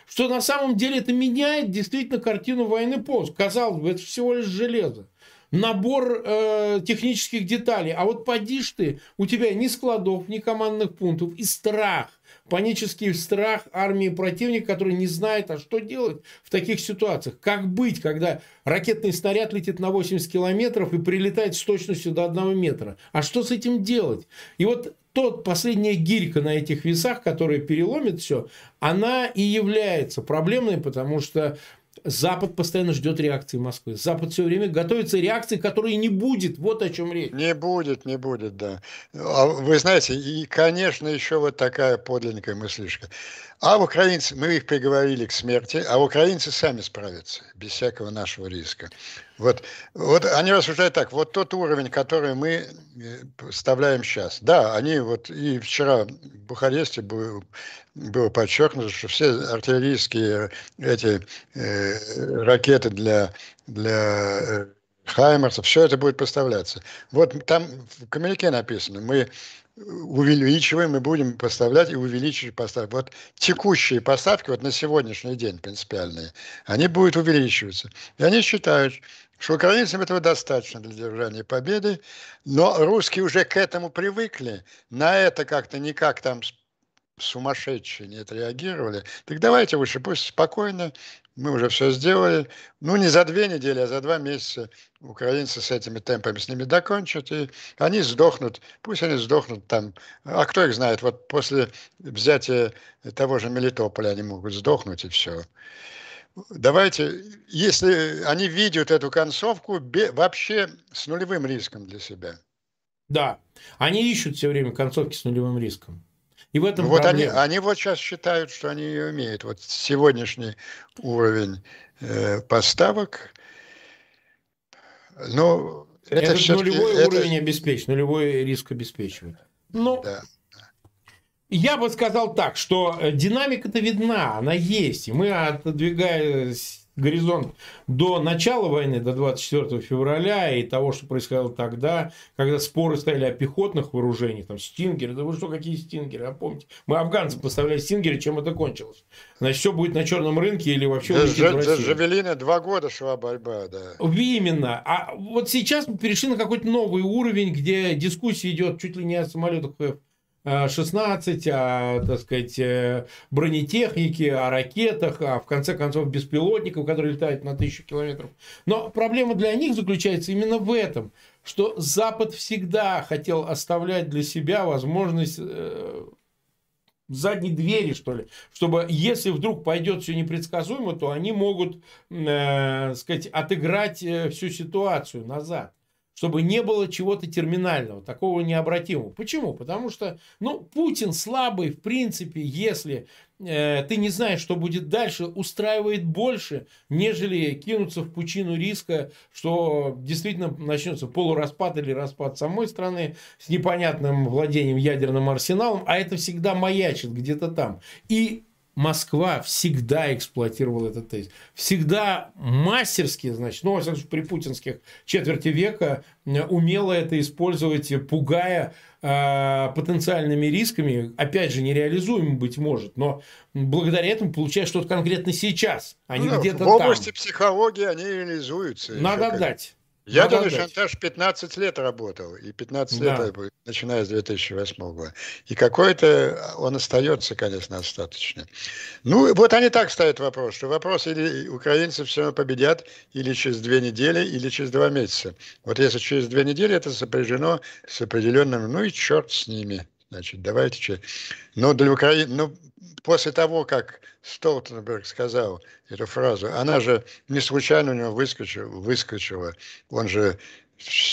Что на самом деле это меняет действительно картину войны полностью. Казалось бы, это всего лишь железо набор э, технических деталей. А вот поди ты, у тебя ни складов, ни командных пунктов, и страх панический страх армии противника, который не знает, а что делать в таких ситуациях. Как быть, когда ракетный снаряд летит на 80 километров и прилетает с точностью до 1 метра? А что с этим делать? И вот тот последняя гирька на этих весах, которая переломит все, она и является проблемной, потому что Запад постоянно ждет реакции Москвы. Запад все время готовится реакции, которой не будет. Вот о чем речь. Не будет, не будет, да. А вы знаете, и, конечно, еще вот такая подлинная мыслишка. А украинцы, мы их приговорили к смерти, а украинцы сами справятся, без всякого нашего риска. Вот, вот они рассуждают так, вот тот уровень, который мы э, вставляем сейчас, да, они вот и вчера в Бухаресте был, было подчеркнуто, что все артиллерийские эти э, ракеты для, для э, Хаймерса, все это будет поставляться. Вот там в коммунике написано, мы увеличиваем и будем поставлять и увеличивать поставки. Вот текущие поставки вот на сегодняшний день принципиальные, они будут увеличиваться. И они считают, что украинцам этого достаточно для держания победы, но русские уже к этому привыкли, на это как-то никак там сумасшедшие не отреагировали. Так давайте лучше пусть спокойно мы уже все сделали. Ну, не за две недели, а за два месяца украинцы с этими темпами с ними докончат, и они сдохнут. Пусть они сдохнут там. А кто их знает, вот после взятия того же Мелитополя они могут сдохнуть, и все. Давайте, если они видят эту концовку, вообще с нулевым риском для себя. Да, они ищут все время концовки с нулевым риском. И в этом вот они, они вот сейчас считают, что они ее имеют. Вот сегодняшний уровень э, поставок. Но это, это нулевой это... уровень обеспечен, нулевой риск обеспечивает. Ну, да. я бы сказал так, что э, динамика-то видна, она есть. И мы, отодвигаясь горизонт до начала войны, до 24 февраля и того, что происходило тогда, когда споры стояли о пехотных вооружениях, там, стингеры, да вы что, какие стингеры, а помните, мы афганцам поставляли стингеры, чем это кончилось? Значит, все будет на черном рынке или вообще улетит в Россию? Жавелины два года шла борьба, да. Именно. А вот сейчас мы перешли на какой-то новый уровень, где дискуссия идет чуть ли не о самолетах 16, о, так сказать, э, бронетехнике, о ракетах, а в конце концов беспилотников, которые летают на тысячу километров. Но проблема для них заключается именно в этом, что Запад всегда хотел оставлять для себя возможность э, задней двери, что ли, чтобы если вдруг пойдет все непредсказуемо, то они могут, э, сказать, отыграть э, всю ситуацию назад чтобы не было чего-то терминального, такого необратимого. Почему? Потому что, ну, Путин слабый, в принципе, если э, ты не знаешь, что будет дальше, устраивает больше, нежели кинуться в пучину риска, что действительно начнется полураспад или распад самой страны с непонятным владением ядерным арсеналом, а это всегда маячит где-то там. И Москва всегда эксплуатировала этот тезис. Всегда мастерски, значит, ну, при путинских четверти века э, умела это использовать, пугая э, потенциальными рисками. Опять же, нереализуемым быть может, но благодаря этому получаешь что-то конкретно сейчас, а не ну, где-то там. В области психологии они реализуются. Надо отдать. Ядерный Надо шантаж 15 лет работал, и 15 да. лет, начиная с 2008 года. И какой-то он остается, конечно, остаточно. Ну, вот они так ставят вопрос, что вопрос или украинцы все равно победят, или через две недели, или через два месяца. Вот если через две недели, это сопряжено с определенным, ну и черт с ними. Значит, давайте... Но для Украины, ну, после того, как Столтенберг сказал эту фразу, она же не случайно у него выскочила, выскочила. Он же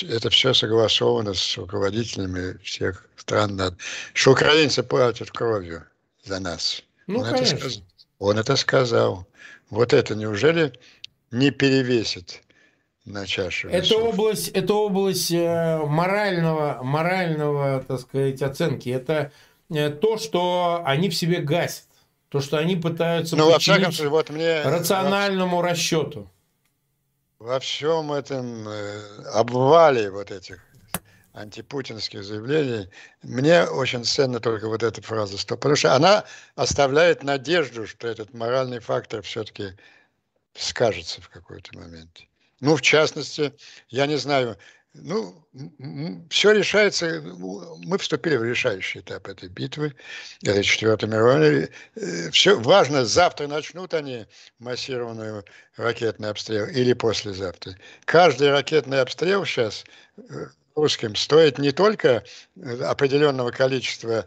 это все согласовано с руководителями всех стран, что украинцы платят кровью за нас. Ну, он, конечно. это сказал, он это сказал. Вот это неужели не перевесит на чашу весов? Это область, это область э, морального, морального, так сказать, оценки. Это э, то, что они в себе гасят. То, что они пытаются ну, во всяком случае, вот мне рациональному во... расчету. Во всем этом э, обвале вот этих антипутинских заявлений, мне очень ценна только вот эта фраза «стоп», потому что она оставляет надежду, что этот моральный фактор все-таки скажется в какой-то момент. Ну, в частности, я не знаю, ну, все решается, мы вступили в решающий этап этой битвы, этой четвертой мировой. Э, все важно, завтра начнут они массированный ракетный обстрел или послезавтра. Каждый ракетный обстрел сейчас э, русским стоит не только э, определенного количества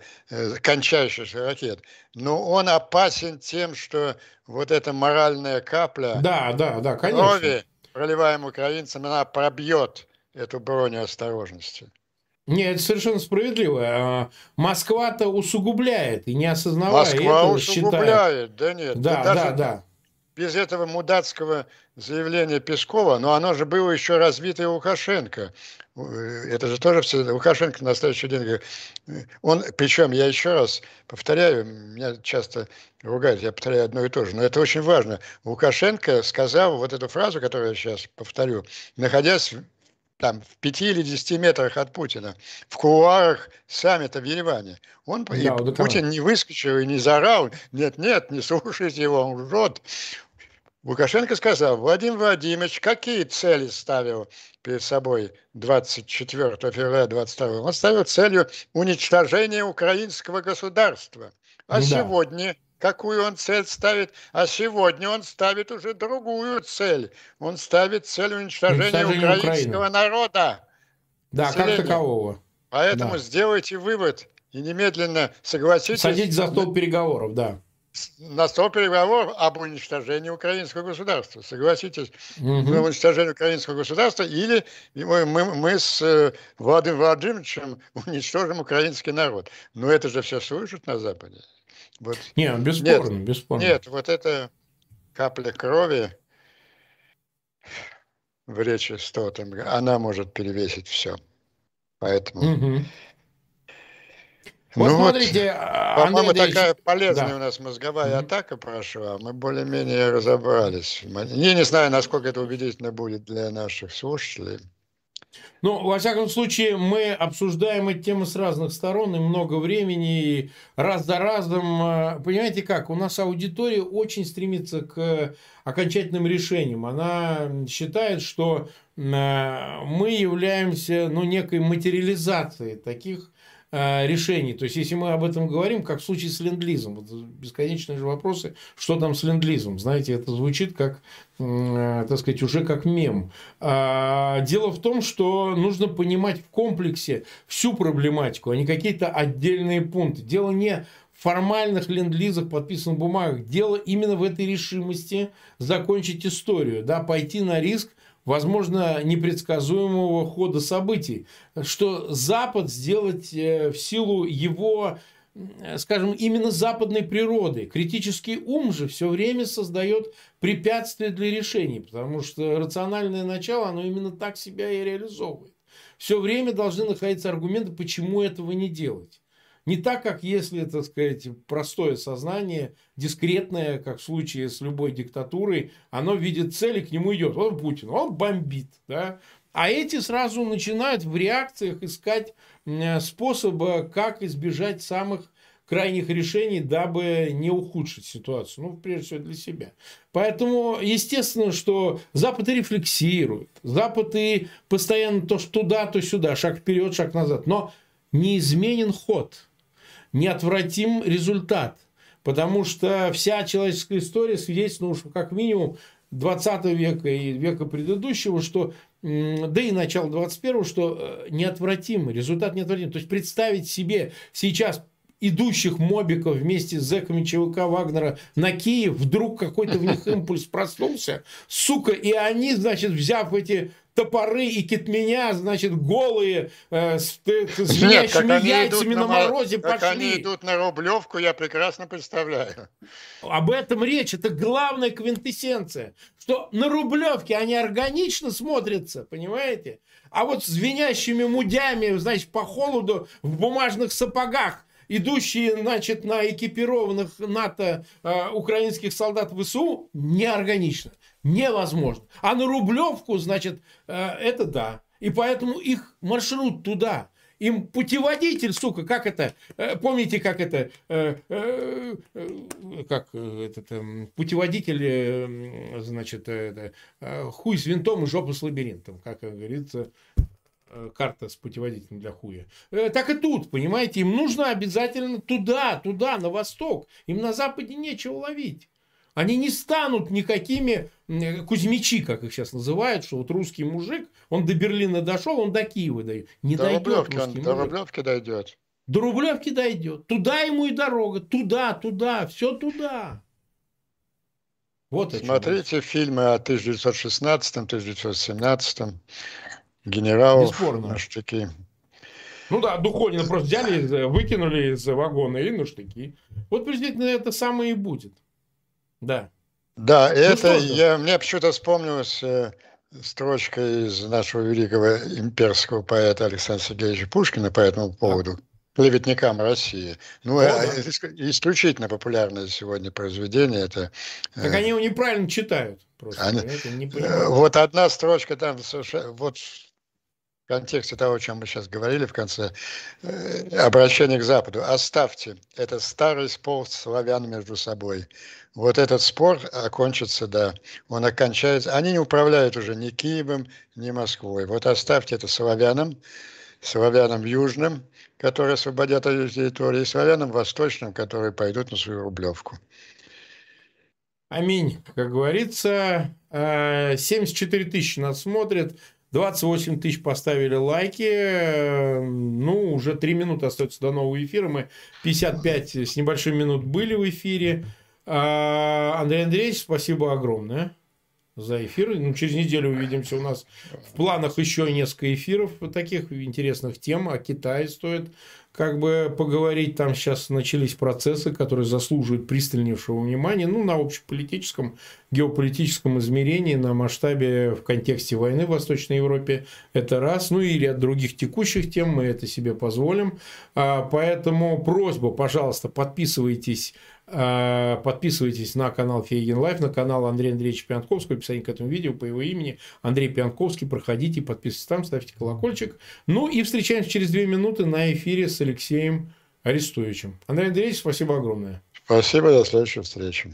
кончающихся ракет, но он опасен тем, что вот эта моральная капля да, да, да, конечно. крови, проливаемая украинцам, она пробьет эту броню осторожности. Нет, это совершенно справедливо. А, Москва-то усугубляет, и не осознавая Москва этого, усугубляет, считает... да нет. Да, да, да без этого мудацкого заявления Пескова, но оно же было еще разбито и Лукашенко. Это же тоже все, Лукашенко на следующий день говорит, он, причем, я еще раз повторяю, меня часто ругают, я повторяю одно и то же, но это очень важно. Лукашенко сказал вот эту фразу, которую я сейчас повторю, находясь там в пяти или десяти метрах от Путина, в кулуарах саммита в Ереване. Он, да, и Путин не выскочил и не заорал, нет-нет, не слушайте его, он лжет. Лукашенко сказал, Владимир Владимирович, какие цели ставил перед собой 24 февраля 22 Он ставил целью уничтожения украинского государства. А да. сегодня какую он цель ставит, а сегодня он ставит уже другую цель. Он ставит цель уничтожения украинского Украины. народа. Да, населения. как такового. Поэтому да. сделайте вывод и немедленно согласитесь. Садитесь за стол переговоров, да. На стол переговоров об уничтожении украинского государства. Согласитесь, угу. уничтожение украинского государства или мы, мы, мы с э, Владимиром Владимировичем уничтожим украинский народ. Но это же все слышат на Западе. Вот. Не, бесспорно, нет, бесспорно. Нет, вот эта капля крови в речи Столтенберга, она может перевесить все. Поэтому... Угу. Вот ну смотрите, вот, по-моему, такая полезная да. у нас мозговая mm атака прошла. Мы более-менее разобрались. Я не знаю, насколько это убедительно будет для наших слушателей. Ну, во всяком случае, мы обсуждаем эти темы с разных сторон, и много времени, и раз за разом. Э, понимаете как, у нас аудитория очень стремится к окончательным решениям. Она считает, что э, мы являемся ну, некой материализацией таких решений. То есть, если мы об этом говорим, как в случае с ленд-лизом, вот бесконечные же вопросы, что там с ленд-лизом. Знаете, это звучит как, э, так сказать, уже как мем. А, дело в том, что нужно понимать в комплексе всю проблематику, а не какие-то отдельные пункты. Дело не формальных ленд-лизах, подписанных бумагах. Дело именно в этой решимости закончить историю, да, пойти на риск возможно, непредсказуемого хода событий, что Запад сделать э, в силу его скажем, именно западной природы. Критический ум же все время создает препятствия для решений, потому что рациональное начало, оно именно так себя и реализовывает. Все время должны находиться аргументы, почему этого не делать. Не так, как если, так сказать, простое сознание, дискретное, как в случае с любой диктатурой, оно видит цели, к нему идет. Вот Путин, он бомбит. Да? А эти сразу начинают в реакциях искать способы, как избежать самых крайних решений, дабы не ухудшить ситуацию. Ну, прежде всего, для себя. Поэтому, естественно, что Запад и рефлексирует. Запад и постоянно то что туда, то сюда. Шаг вперед, шаг назад. Но неизменен ход неотвратим результат. Потому что вся человеческая история свидетельствует, что как минимум 20 века и века предыдущего, что да и начало 21 что э, неотвратимый, результат неотвратимый. То есть представить себе сейчас идущих мобиков вместе с зэками ЧВК Вагнера на Киев, вдруг какой-то в них импульс проснулся, сука, и они, значит, взяв эти топоры и китменя, значит, голые, э, с, с звенящими яйцами на, на морозе как пошли. они идут на Рублевку, я прекрасно представляю. Об этом речь. Это главная квинтэссенция. Что на Рублевке они органично смотрятся, понимаете? А вот с звенящими мудями, значит, по холоду в бумажных сапогах, идущие, значит, на экипированных НАТО э, украинских солдат ВСУ, неорганично невозможно. А на Рублевку, значит, э, это да. И поэтому их маршрут туда. Им путеводитель, сука, как это, э, помните, как это, э, как этот эм, путеводитель, значит, это, хуй с винтом и жопа с лабиринтом, как говорится, карта с путеводителем для хуя. Так и тут, понимаете, им нужно обязательно туда, туда, на восток. Им на Западе нечего ловить. Они не станут никакими Кузьмичи, как их сейчас называют, что вот русский мужик, он до Берлина дошел, он до Киева дойдет. Не до дойдет Рублевки, он, до Рублевки дойдет. До Рублевки дойдет. Туда ему и дорога. Туда, туда, все туда. Вот Смотрите фильмы о 1916-1917 генералов Бесспорно. на штыки. Ну да, Духонина просто взяли, выкинули из вагона и на штыки. Вот приблизительно это самое и будет. Да. Да, ну это я, мне почему-то вспомнилась э, строчка из нашего великого имперского поэта Александра Сергеевича Пушкина по этому поводу. Да клеветникам России. Ну, О, да. исключительно популярное сегодня произведение. Это, так они его неправильно читают. Просто, они, вот одна строчка там, вот контексте того, о чем мы сейчас говорили в конце, э, обращение к Западу. Оставьте, это старый спор славян между собой. Вот этот спор окончится, да, он окончается. Они не управляют уже ни Киевом, ни Москвой. Вот оставьте это славянам, славянам южным, которые освободят эту территорию, и славянам восточным, которые пойдут на свою рублевку. Аминь. Как говорится, 74 э, тысячи нас смотрят, 28 тысяч поставили лайки. Ну, уже 3 минуты остается до нового эфира. Мы 55 с небольшим минут были в эфире. А, Андрей Андреевич, спасибо огромное за эфир. Ну, через неделю увидимся. У нас в планах еще несколько эфиров таких интересных тем. О Китае стоит как бы поговорить. Там сейчас начались процессы, которые заслуживают пристальнейшего внимания. Ну, на общеполитическом, геополитическом измерении, на масштабе в контексте войны в Восточной Европе. Это раз. Ну, и ряд других текущих тем. Мы это себе позволим. А, поэтому просьба, пожалуйста, подписывайтесь подписывайтесь на канал Фейгин Live, на канал Андрея Андреевича Пионтковского, описание к этому видео по его имени. Андрей Пионтковский, проходите, подписывайтесь там, ставьте колокольчик. Ну и встречаемся через две минуты на эфире с Алексеем Арестовичем. Андрей Андреевич, спасибо огромное. Спасибо, до следующей встречи.